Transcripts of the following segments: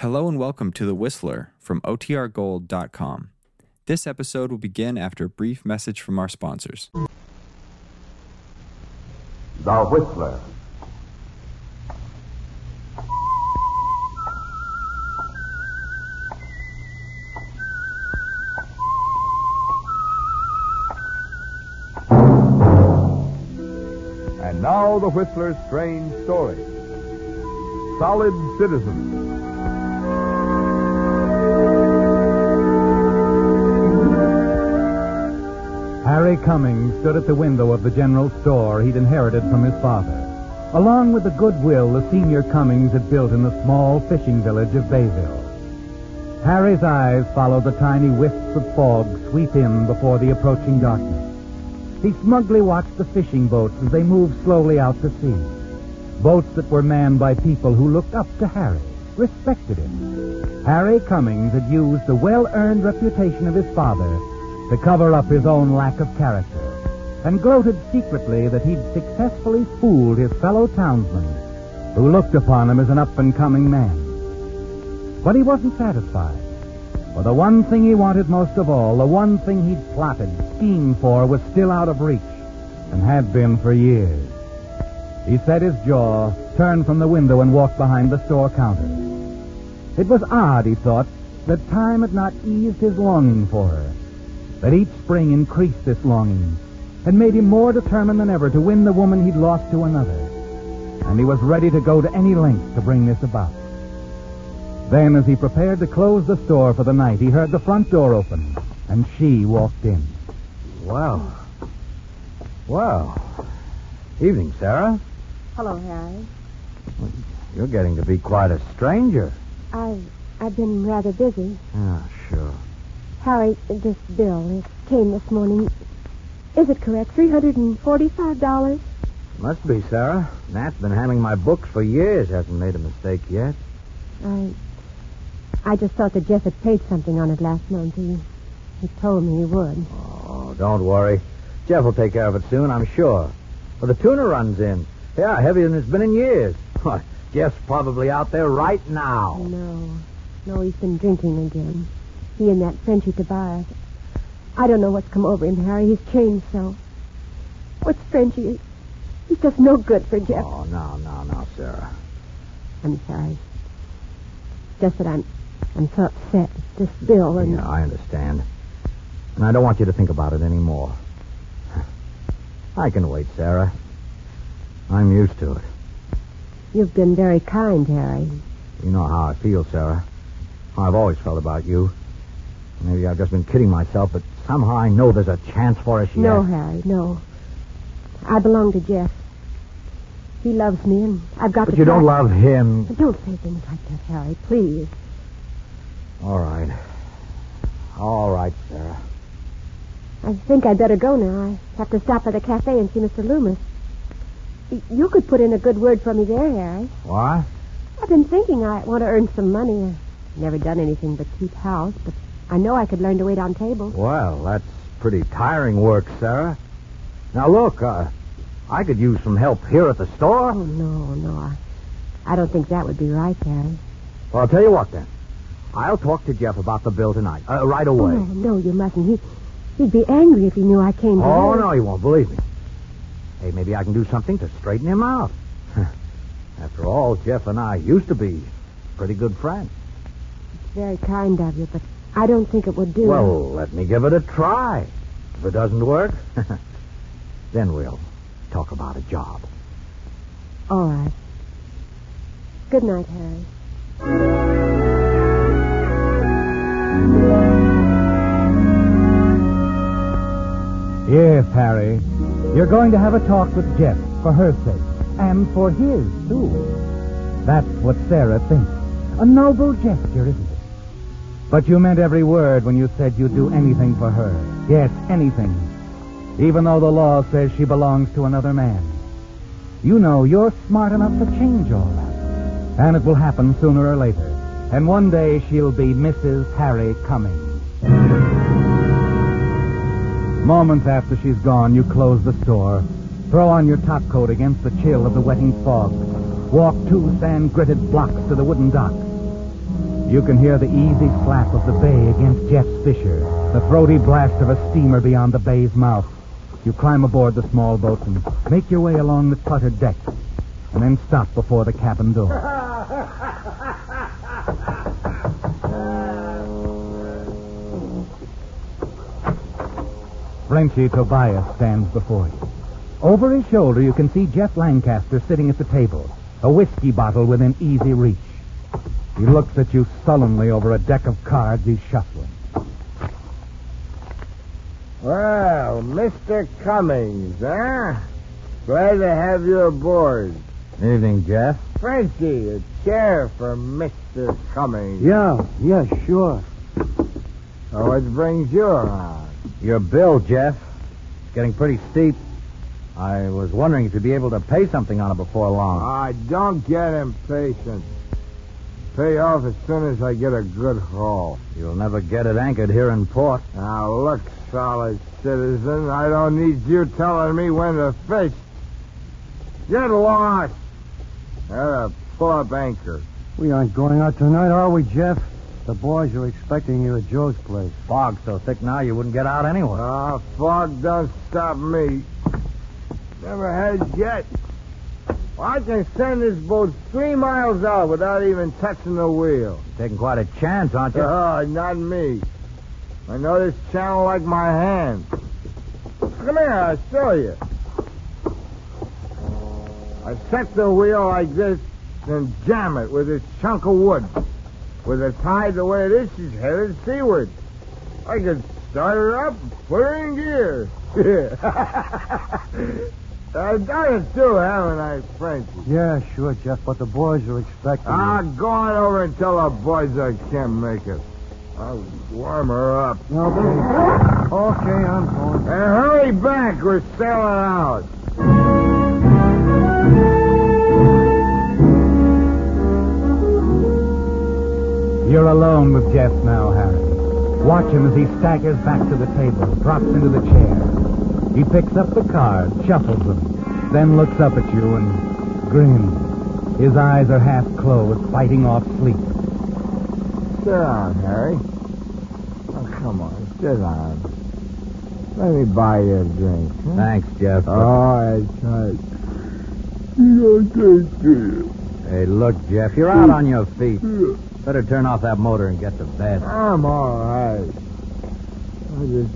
Hello and welcome to The Whistler from OTRGold.com. This episode will begin after a brief message from our sponsors. The Whistler. And now the Whistler's strange story. Solid Citizen. Harry Cummings stood at the window of the general store he'd inherited from his father, along with the goodwill the senior Cummings had built in the small fishing village of Bayville. Harry's eyes followed the tiny wisps of fog sweep in before the approaching darkness. He smugly watched the fishing boats as they moved slowly out to sea. Boats that were manned by people who looked up to Harry, respected him. Harry Cummings had used the well-earned reputation of his father to cover up his own lack of character, and gloated secretly that he'd successfully fooled his fellow townsmen, who looked upon him as an up-and-coming man. But he wasn't satisfied. For the one thing he wanted most of all, the one thing he'd plotted, schemed for, was still out of reach, and had been for years. He set his jaw, turned from the window, and walked behind the store counter. It was odd, he thought, that time had not eased his longing for her, that each spring increased this longing and made him more determined than ever to win the woman he'd lost to another. And he was ready to go to any length to bring this about. Then, as he prepared to close the store for the night, he heard the front door open, and she walked in. Well. Well. Evening, Sarah. Hello, Harry. You're getting to be quite a stranger. I've I've been rather busy. Ah, sure. Harry, this bill it came this morning. Is it correct? Three hundred and forty-five dollars. Must be, Sarah. Nat's been handling my books for years. Hasn't made a mistake yet. I I just thought that Jeff had paid something on it last month. He he told me he would. Oh, don't worry. Jeff will take care of it soon, I'm sure. Well, the tuna runs in. Yeah, heavier than it's been in years. Why, Jeff's probably out there right now. No, no, he's been drinking again. He and that Frenchie Tobias. I don't know what's come over him, Harry. He's changed so. What's Frenchie? He's just no good for Jeff. Oh, no, no, no, Sarah. I'm sorry. Just that I'm I'm so upset. This bill and Yeah, I understand. And I don't want you to think about it anymore. I can wait, Sarah. I'm used to it. you've been very kind, Harry. You know how I feel, Sarah. How I've always felt about you. Maybe I've just been kidding myself, but somehow I know there's a chance for us yet. No, Harry, no. I belong to Jeff. He loves me, and I've got But to. you don't love him. Don't say things like that, Harry. Please. All right. All right, Sarah. I think I'd better go now. I have to stop at the cafe and see Mr. Loomis. You could put in a good word for me there, Harry. What? I've been thinking I want to earn some money. I've never done anything but keep house, but I know I could learn to wait on tables. Well, that's pretty tiring work, Sarah. Now, look, uh, I could use some help here at the store. Oh, no, no. I, I don't think that would be right, Harry. Well, I'll tell you what, then. I'll talk to Jeff about the bill tonight, uh, right Oh, away. no, no, you mustn't. He, he'd be angry if he knew I came Oh, no, he won't. Believe me. Hey, maybe I can do something to straighten him out. After all, Jeff and I used to be pretty good friends. It's very kind of you, but I don't think it would do. Well, let me give it a try. If it doesn't work, then we'll talk about a job. All right. Good night, Harry. Yes, Harry. You're going to have a talk with Jeff for her sake. And for his, too. That's what Sarah thinks. A noble gesture, isn't it? But you meant every word when you said you'd do anything for her. Yes, anything. Even though the law says she belongs to another man. You know you're smart enough to change all that. And it will happen sooner or later. And one day she'll be Mrs. Harry Cummings. Moments after she's gone, you close the store, throw on your top coat against the chill of the wetting fog, walk two sand gritted blocks to the wooden dock. You can hear the easy slap of the bay against Jeff's Fisher, the throaty blast of a steamer beyond the bay's mouth. You climb aboard the small boat and make your way along the cluttered deck, and then stop before the cabin door. Frenchy Tobias stands before you. Over his shoulder, you can see Jeff Lancaster sitting at the table, a whiskey bottle within easy reach. He looks at you sullenly over a deck of cards he's shuffling. Well, Mr. Cummings, huh? Glad to have you aboard. Evening, Jeff. Frankie, a chair for Mr. Cummings. Yeah, yeah, sure. So what brings you around? Your bill, Jeff. It's getting pretty steep. I was wondering if you'd be able to pay something on it before long. I don't get impatient. Pay off as soon as I get a good haul. You'll never get it anchored here in port. Now, look, solid citizen, I don't need you telling me when to fish. Get lost. Gotta pull up anchor. We aren't going out tonight, are we, Jeff? The boys are expecting you at Joe's place. Fog's so thick now you wouldn't get out anyway. Ah, fog don't stop me. Never has yet. I can send this boat three miles out without even touching the wheel. You're taking quite a chance, aren't you? Oh, not me. I know this channel like my hand. Come here, I'll show you. I set the wheel like this and jam it with this chunk of wood. With the tide the way it is, she's headed seaward. I could start her up put her in gear. I've done it too, haven't I, Frenchy? Yeah, sure, Jeff, but the boys are expecting Ah, you. go on over and tell the boys I can't make it. I'll warm her up. Okay. Okay, I'm going. And hurry back, we're sailing out. You're alone with Jeff now, Harry. Watch him as he staggers back to the table, drops into the chair. He picks up the cards, shuffles them, then looks up at you and grins. His eyes are half closed, fighting off sleep. Sit down, Harry. Oh, come on, sit down. Let me buy you a drink. huh? Thanks, Jeff. but- All right. You don't take it. Hey, look, Jeff, you're out on your feet. Better turn off that motor and get to bed. I'm all right. I'll just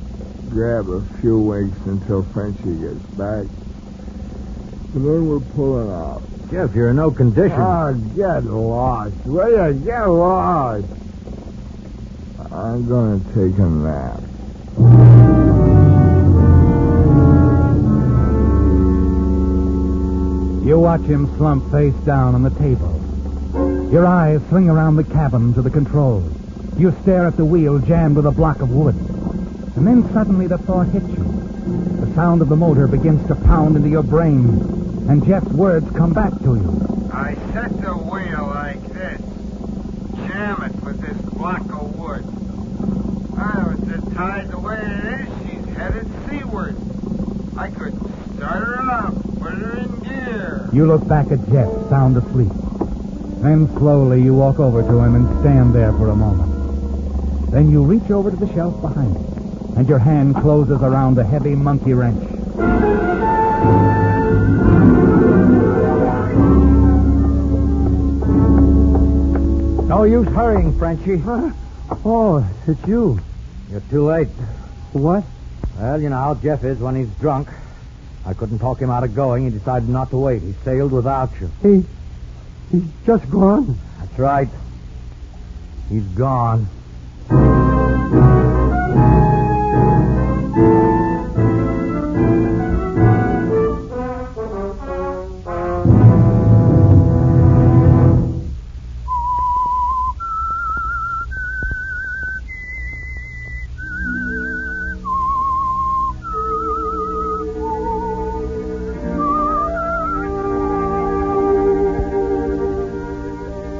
grab a few winks until Frenchie gets back. And then we're pulling out. Jeff, you're in no condition. Oh, get lost. Will you get lost? I'm going to take a nap. You watch him slump face down on the table. Your eyes swing around the cabin to the controls. You stare at the wheel jammed with a block of wood. And then suddenly the thought hits you. The sound of the motor begins to pound into your brain, and Jeff's words come back to you. I set the wheel like this. Jam it with this block of wood. I was the tide the way it is, she's headed seaward. I could start her up, put her in gear. You look back at Jeff, sound asleep. Then slowly you walk over to him and stand there for a moment. Then you reach over to the shelf behind him, and your hand closes around the heavy monkey wrench. No use hurrying, Frenchie. Oh, it's you. You're too late. What? Well, you know how Jeff is when he's drunk. I couldn't talk him out of going. He decided not to wait. He sailed without you. He. He's just gone. That's right. He's gone.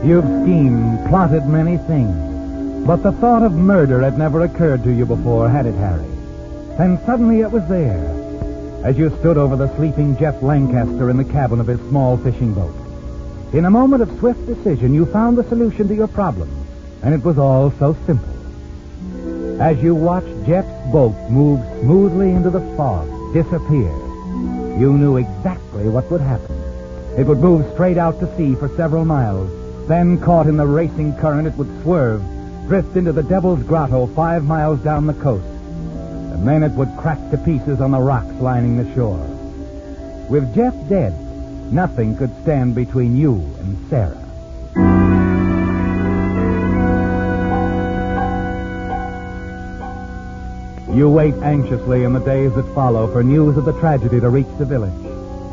You've schemed, plotted many things. But the thought of murder had never occurred to you before, had it, Harry? And suddenly it was there, as you stood over the sleeping Jeff Lancaster in the cabin of his small fishing boat. In a moment of swift decision, you found the solution to your problem And it was all so simple. As you watched Jeff's boat move smoothly into the fog, disappear, you knew exactly what would happen. It would move straight out to sea for several miles. Then, caught in the racing current, it would swerve, drift into the Devil's Grotto five miles down the coast. And then it would crack to pieces on the rocks lining the shore. With Jeff dead, nothing could stand between you and Sarah. You wait anxiously in the days that follow for news of the tragedy to reach the village.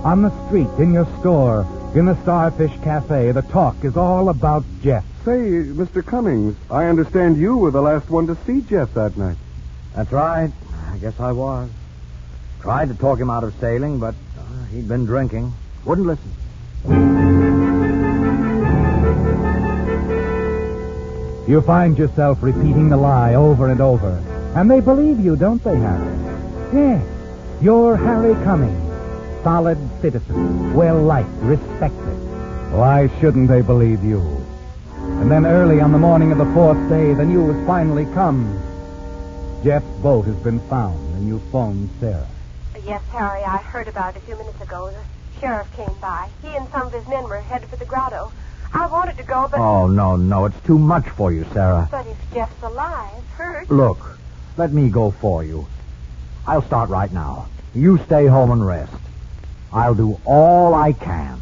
On the street, in your store, in the Starfish Cafe, the talk is all about Jeff. Say, Mr. Cummings, I understand you were the last one to see Jeff that night. That's right. I guess I was. Tried to talk him out of sailing, but uh, he'd been drinking. Wouldn't listen. You find yourself repeating the lie over and over. And they believe you, don't they, Harry? Yes. You're Harry Cummings. Solid citizen. Well liked, respected. Why shouldn't they believe you? And then early on the morning of the fourth day, the news finally comes. Jeff's boat has been found, and you phoned Sarah. Yes, Harry, I heard about it a few minutes ago. The sheriff came by. He and some of his men were headed for the grotto. I wanted to go, but... Oh, no, no. It's too much for you, Sarah. But if Jeff's alive, hurt... Look, let me go for you. I'll start right now. You stay home and rest. I'll do all I can.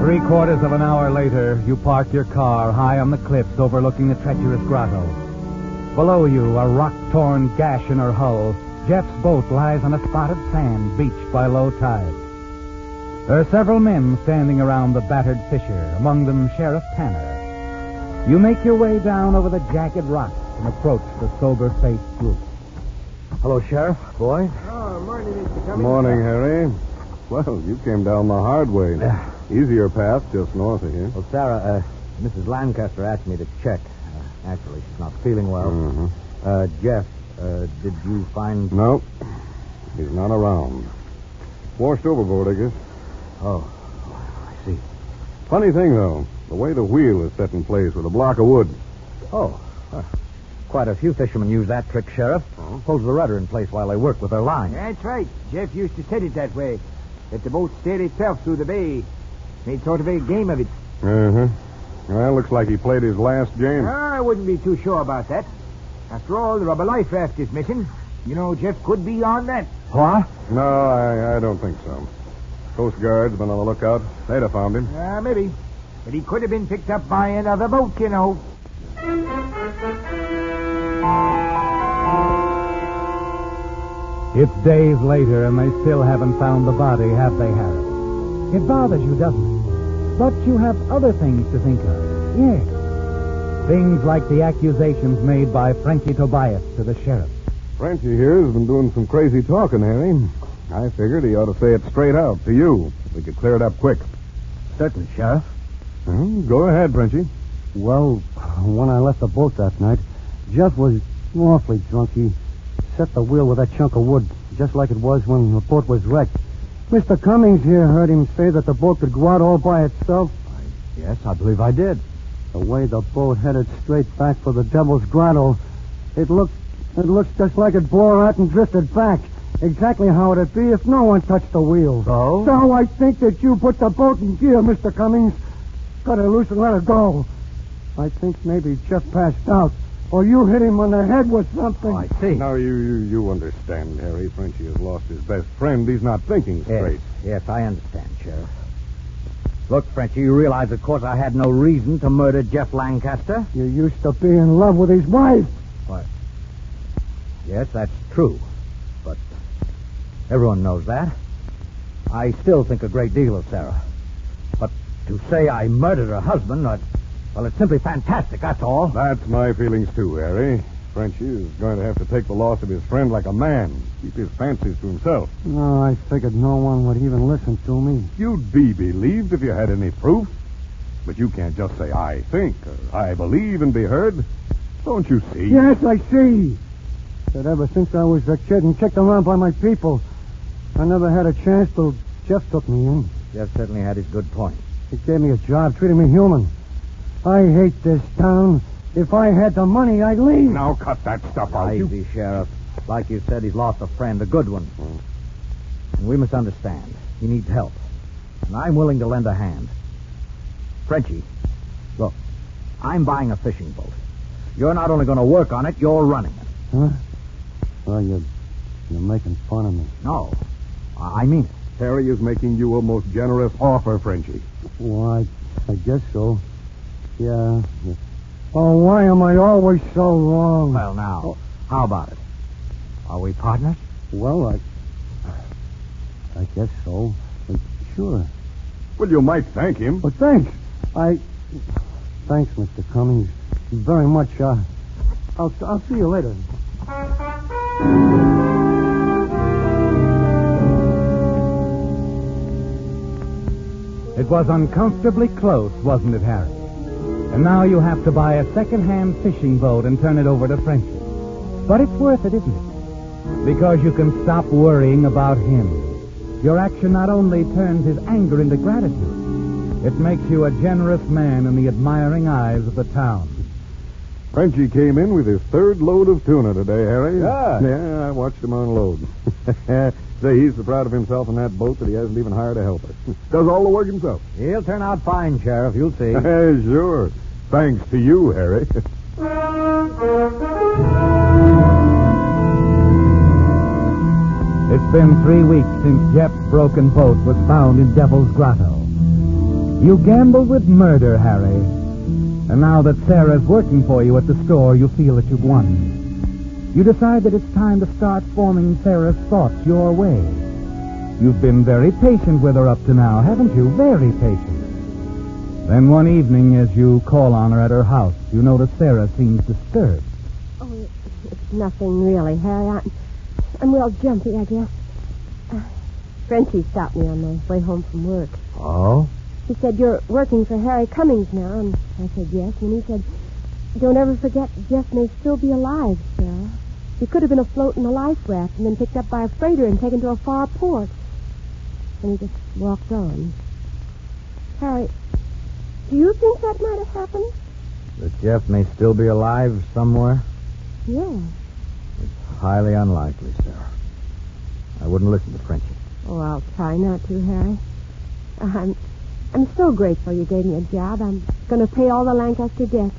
Three quarters of an hour later, you park your car high on the cliffs overlooking the treacherous grotto. Below you, a rock-torn gash in her hull, Jeff's boat lies on a spot of sand beached by low tide. There are several men standing around the battered fisher, among them Sheriff Tanner. You make your way down over the jagged rocks and approach the sober-faced group. Hello, Sheriff. Boy. Oh, morning, Mr. Good Cummings. morning, Harry. Well, you came down the hard way. Yeah. Easier path just north of here. Well, Sarah, uh, Mrs. Lancaster asked me to check. Uh, naturally, she's not feeling well. Mhm. Uh, Jeff, uh, did you find... No, he's not around. Washed overboard, I guess. Oh, I see. Funny thing, though, the way the wheel is set in place with a block of wood. Oh, uh, quite a few fishermen use that trick, Sheriff. Holds the rudder in place while they work with their line. That's right. Jeff used to set it that way. Let the boat steer itself through the bay. Made sort of a game of it. Uh-huh. Well, looks like he played his last game. I wouldn't be too sure about that. After all, the rubber life raft is missing. You know, Jeff could be on that. What? No, I, I don't think so. Coast Guard's been on the lookout. They'd have found him. Uh, maybe. But he could have been picked up by another boat, you know. It's days later, and they still haven't found the body, have they, Harry? It bothers you, doesn't it? But you have other things to think of. Yes. Things like the accusations made by Frankie Tobias to the sheriff. Frenchie here has been doing some crazy talking, Harry. I figured he ought to say it straight out to you. We could clear it up quick. Certainly, Sheriff. Well, go ahead, Frenchie. Well, when I left the boat that night, Jeff was awfully drunk. He set the wheel with that chunk of wood, just like it was when the boat was wrecked. Mr. Cummings here heard him say that the boat could go out all by itself. Yes, I believe I did. The way the boat headed straight back for the Devil's Grotto, it looked it looks just like it bore out and drifted back. Exactly how it'd be if no one touched the wheel. So? So I think that you put the boat in gear, Mr. Cummings. Cut her loose and let her go. I think maybe Jeff passed out. Or you hit him on the head with something. Oh, I see. Now, you, you, you understand, Harry. Frenchie has lost his best friend. He's not thinking straight. yes, yes, I understand, Sheriff. Look, Frenchie, you realize, of course, I had no reason to murder Jeff Lancaster. You used to be in love with his wife. What? Yes, that's true. But everyone knows that. I still think a great deal of Sarah. But to say I murdered her husband, uh, well, it's simply fantastic, that's all. That's my feelings, too, Harry. Frenchy is going to have to take the loss of his friend like a man, keep his fancies to himself. No, I figured no one would even listen to me. You'd be believed if you had any proof. But you can't just say, I think, or I believe and be heard. Don't you see? Yes, I see. That ever since I was a kid and kicked around by my people, I never had a chance till Jeff took me in. Jeff certainly had his good point. He gave me a job, treated me human. I hate this town. If I had the money, I'd leave. Now cut that stuff out. You... Easy, Sheriff. Like you said, he's lost a friend, a good one. And we must understand. He needs help. And I'm willing to lend a hand. Frenchie, look, I'm buying a fishing boat. You're not only going to work on it, you're running it. Huh? Well, you're, you're making fun of me. No, I I mean it. Harry is making you a most generous offer, Frenchie. Well, I, I guess so. Yeah. yeah. Oh, why am I always so wrong? Well, now, how about it? Are we partners? Well, I. I guess so. Uh, Sure. Well, you might thank him. But thanks. I. Thanks, Mr. Cummings. Very much. Uh, I'll, I'll see you later. It was uncomfortably close, wasn't it, Harry? And now you have to buy a second-hand fishing boat and turn it over to Frenchie. But it's worth it, isn't it? Because you can stop worrying about him. Your action not only turns his anger into gratitude, it makes you a generous man in the admiring eyes of the town. Frenchie came in with his third load of tuna today, Harry. Yeah. Yeah, I watched him unload. Say, he's so proud of himself in that boat that he hasn't even hired a helper. Does all the work himself. He'll turn out fine, Sheriff. You'll see. sure. Thanks to you, Harry. It's been three weeks since Jeff's broken boat was found in Devil's Grotto. You gambled with murder, Harry. And now that Sarah's working for you at the store, you feel that you've won. You decide that it's time to start forming Sarah's thoughts your way. You've been very patient with her up to now, haven't you? Very patient. Then one evening, as you call on her at her house, you notice Sarah seems disturbed. Oh, it's nothing really, Harry. I'm, I'm real jumpy, I guess. Uh, Frenchie stopped me on my way home from work. Oh? He said, You're working for Harry Cummings now. And I said, Yes. And he said, Don't ever forget Jeff may still be alive, Sarah. He could have been afloat in a life raft and then picked up by a freighter and taken to a far port. And he just walked on. Harry, do you think that might have happened? That Jeff may still be alive somewhere? Yeah. It's highly unlikely, Sarah. I wouldn't listen to Frenchie. Oh, I'll try not to, Harry. I'm, I'm so grateful you gave me a job. I'm going to pay all the Lancaster debts.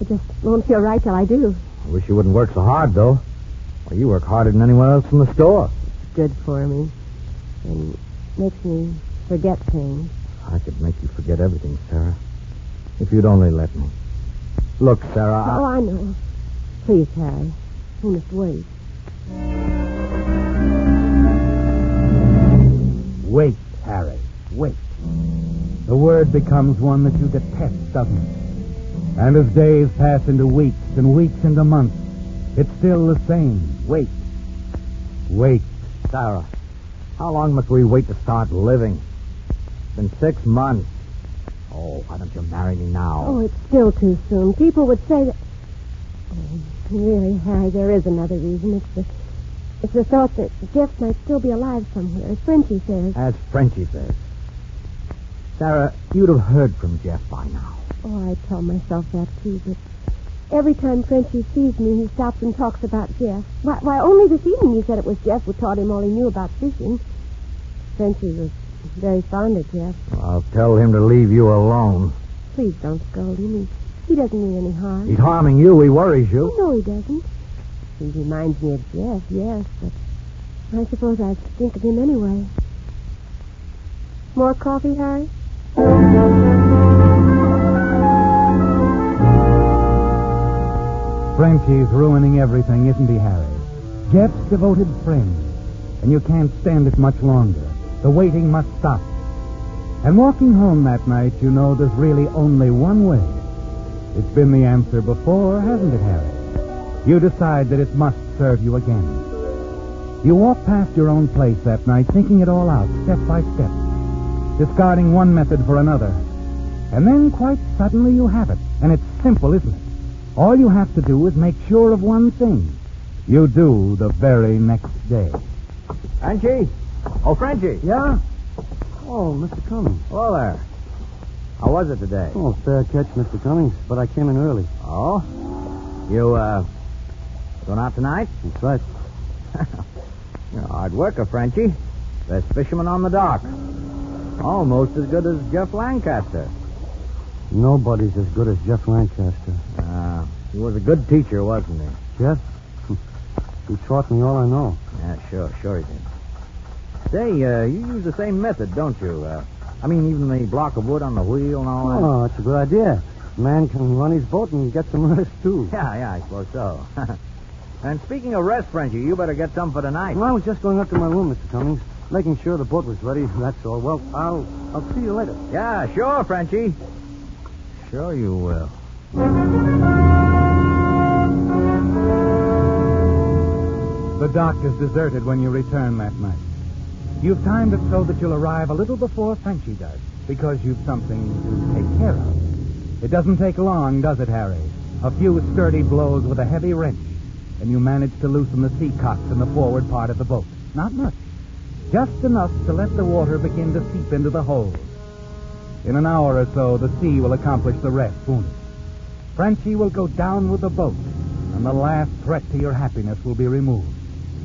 It just won't feel right till I do. I wish you wouldn't work so hard, though. Well, you work harder than anyone else in the store. It's good for me. And makes me forget things. I could make you forget everything, Sarah. If you'd only let me. Look, Sarah. Oh, I know. Please, Harry. We must wait. Wait, Harry, wait. The word becomes one that you detest, doesn't it? And as days pass into weeks and weeks into months, it's still the same. Wait. Wait. Sarah, how long must we wait to start living? It's been six months. Oh, why don't you marry me now? Oh, it's still too soon. People would say that. Oh, really, Harry, there is another reason. It's the, it's the thought that Jeff might still be alive somewhere, as Frenchie says. As Frenchie says. Sarah, you'd have heard from Jeff by now. Oh, I tell myself that too, but every time Frenchie sees me, he stops and talks about Jeff. Why, why only this evening he said it was Jeff who taught him all he knew about fishing. Frenchie was very fond of Jeff. I'll tell him to leave you alone. Please don't scold him. He, he doesn't mean any harm. He's harming you. He worries you. No, he doesn't. He reminds me of Jeff, yes, but I suppose I'd think of him anyway. More coffee, Harry? Frenchie's ruining everything, isn't he, Harry? Jeff's devoted friend. And you can't stand it much longer. The waiting must stop. And walking home that night, you know there's really only one way. It's been the answer before, hasn't it, Harry? You decide that it must serve you again. You walk past your own place that night, thinking it all out, step by step, discarding one method for another. And then, quite suddenly, you have it. And it's simple, isn't it? All you have to do is make sure of one thing. You do the very next day. Frenchie? Oh, Frenchie. Yeah? Oh, Mr. Cummings. Hello there. How was it today? Oh, fair catch, Mr. Cummings, but I came in early. Oh? You, uh, going out tonight? That's right. You're a hard worker, Frenchie. Best fisherman on the dock. Almost as good as Jeff Lancaster. Nobody's as good as Jeff Lancaster. He was a good teacher, wasn't he? Jeff? He taught me all I know. Yeah, sure, sure he did. Say, uh, you use the same method, don't you? Uh, I mean, even the block of wood on the wheel and all that. Oh, that's a good idea. A Man can run his boat and get some rest, too. Yeah, yeah, I suppose so. and speaking of rest, Frenchie, you better get some for tonight. Well, I was just going up to my room, Mr. Cummings, making sure the boat was ready. That's all. Well, I'll I'll see you later. Yeah, sure, Frenchie. Sure you will. The dock is deserted when you return that night. You've timed it so that you'll arrive a little before Frenchy does, because you've something to take care of. It doesn't take long, does it, Harry? A few sturdy blows with a heavy wrench, and you manage to loosen the sea cocks in the forward part of the boat. Not much. Just enough to let the water begin to seep into the hold. In an hour or so, the sea will accomplish the rest, won't it? Frenchy will go down with the boat, and the last threat to your happiness will be removed.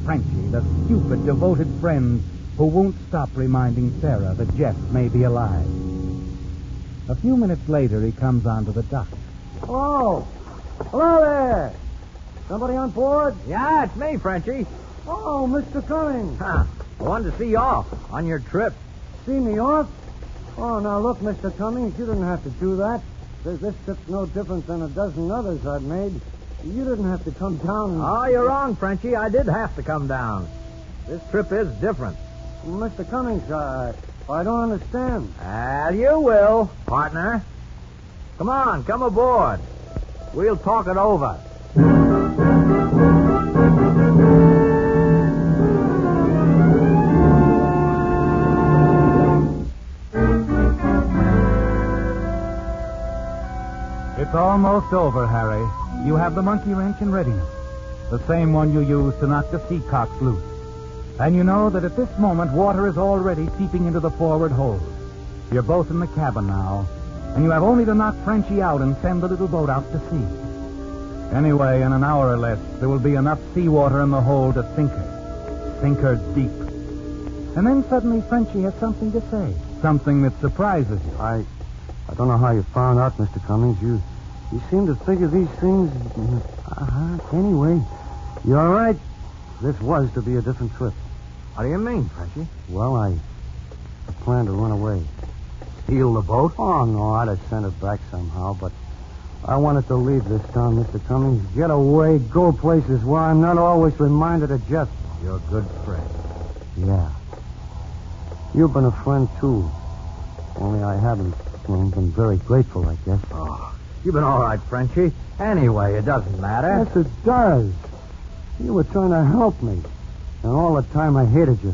Frenchy, the stupid, devoted friend who won't stop reminding Sarah that Jeff may be alive. A few minutes later, he comes onto the dock. Hello. Hello there. Somebody on board? Yeah, it's me, Frenchie. Oh, Mr. Cummings. Huh. I wanted to see you off on your trip. See me off? Oh, now look, Mr. Cummings, you didn't have to do that. This, this trip's no different than a dozen others I've made. You didn't have to come down. Oh, you're wrong, Frenchie. I did have to come down. This trip is different. Mr. Cummings, I, I don't understand. Well, you will, partner. Come on, come aboard. We'll talk it over. It's almost over, Harry. You have the monkey wrench in readiness. The same one you used to knock the sea cocks loose. And you know that at this moment water is already seeping into the forward hold. You're both in the cabin now, and you have only to knock Frenchy out and send the little boat out to sea. Anyway, in an hour or less, there will be enough seawater in the hold to sink her. Sink her deep. And then suddenly Frenchy has something to say. Something that surprises you. I, I don't know how you found out, Mr. Cummings. You, you seem to figure these things. Uh-huh. Anyway, you're right. This was to be a different trip. What do you mean, Frenchie? Well, I, I planned to run away. Steal the boat? Oh no, I'd have sent it back somehow, but I wanted to leave this town, Mr. Cummings. Get away, go places where I'm not always reminded of Jeff. You're a good friend. Yeah. You've been a friend too. Only I haven't well, been very grateful, I guess. Oh, you've been all right, Frenchie. Anyway, it doesn't matter. Yes, it does. You were trying to help me. And all the time I hated you.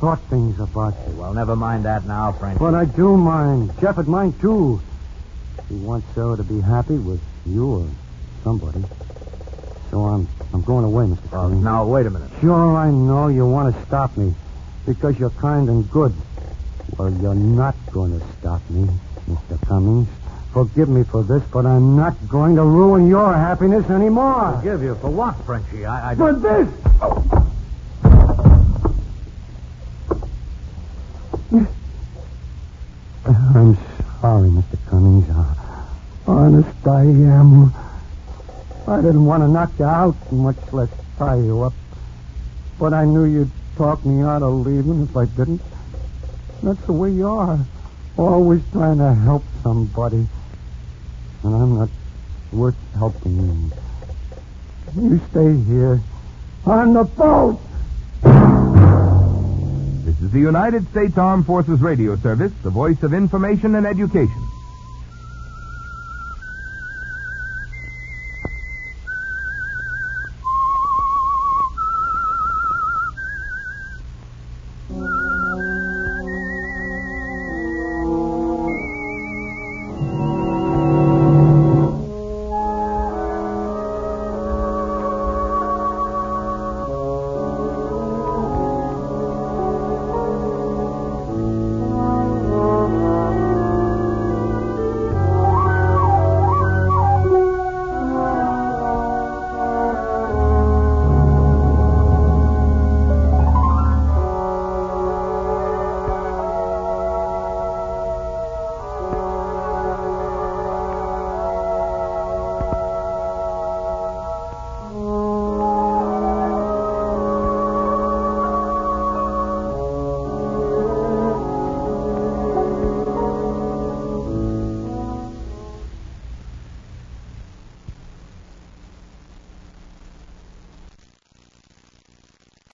Thought things about you. Well, never mind that now, Frenchie. But I do mind. Jeff would mind, too. He wants Sarah to be happy with you or somebody. So I'm I'm going away, Mr. Well, Cummings. now, wait a minute. Sure, I know you want to stop me. Because you're kind and good. Well, you're not going to stop me, Mr. Cummings. Forgive me for this, but I'm not going to ruin your happiness anymore. Forgive you for what, Frenchie? I, I For don't... this! I'm sorry, Mr. Cummings. Uh, honest, I am. I didn't want to knock you out, much less tie you up. But I knew you'd talk me out of leaving if I didn't. That's the way you are. Always trying to help somebody. And I'm not worth helping. You stay here. On the boat! This is the United States Armed Forces Radio Service, the voice of information and education.